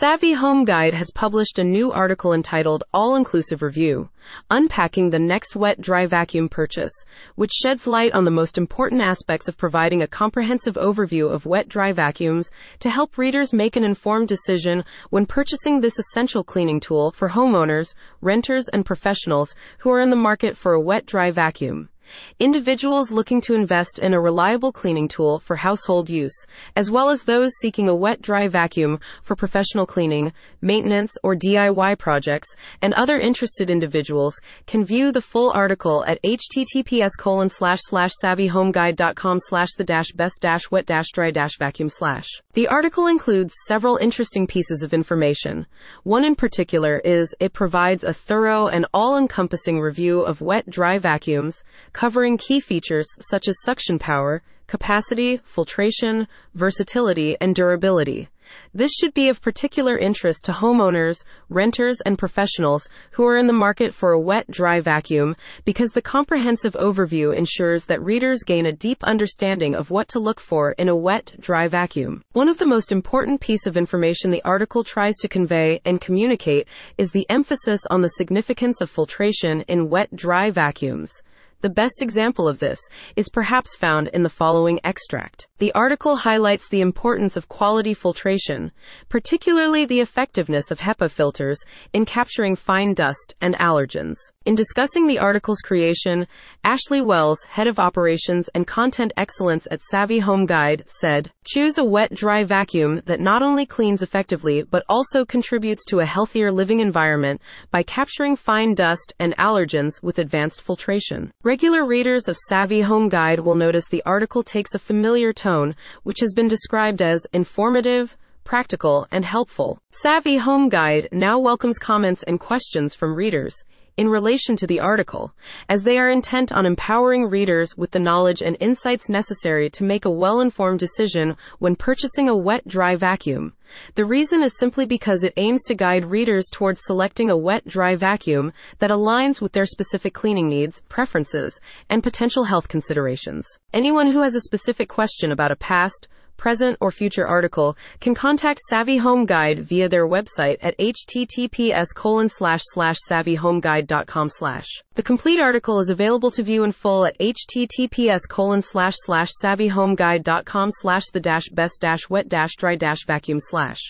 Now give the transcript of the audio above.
Savvy Home Guide has published a new article entitled All Inclusive Review Unpacking the Next Wet Dry Vacuum Purchase, which sheds light on the most important aspects of providing a comprehensive overview of wet dry vacuums to help readers make an informed decision when purchasing this essential cleaning tool for homeowners, renters, and professionals who are in the market for a wet dry vacuum. Individuals looking to invest in a reliable cleaning tool for household use, as well as those seeking a wet dry vacuum for professional cleaning, maintenance, or DIY projects, and other interested individuals can view the full article at https colon slash slash savvyhomeguide.com slash the dash best dash wet dash dry dash vacuum slash. The article includes several interesting pieces of information. One in particular is it provides a thorough and all encompassing review of wet dry vacuums, covering key features such as suction power, capacity, filtration, versatility, and durability. This should be of particular interest to homeowners, renters, and professionals who are in the market for a wet, dry vacuum because the comprehensive overview ensures that readers gain a deep understanding of what to look for in a wet, dry vacuum. One of the most important piece of information the article tries to convey and communicate is the emphasis on the significance of filtration in wet, dry vacuums. The best example of this is perhaps found in the following extract. The article highlights the importance of quality filtration, particularly the effectiveness of HEPA filters in capturing fine dust and allergens. In discussing the article's creation, Ashley Wells, head of operations and content excellence at Savvy Home Guide, said, Choose a wet, dry vacuum that not only cleans effectively but also contributes to a healthier living environment by capturing fine dust and allergens with advanced filtration. Regular readers of Savvy Home Guide will notice the article takes a familiar tone, which has been described as informative, practical, and helpful. Savvy Home Guide now welcomes comments and questions from readers in relation to the article, as they are intent on empowering readers with the knowledge and insights necessary to make a well informed decision when purchasing a wet dry vacuum. The reason is simply because it aims to guide readers towards selecting a wet dry vacuum that aligns with their specific cleaning needs, preferences, and potential health considerations. Anyone who has a specific question about a past, present, or future article can contact Savvy Home Guide via their website at https colon slash slash savvyhomeguide.com slash. The complete article is available to view in full at https colon slash slash savvyhomeguide.com slash the dash best dash wet dash dry dash vacuum slash.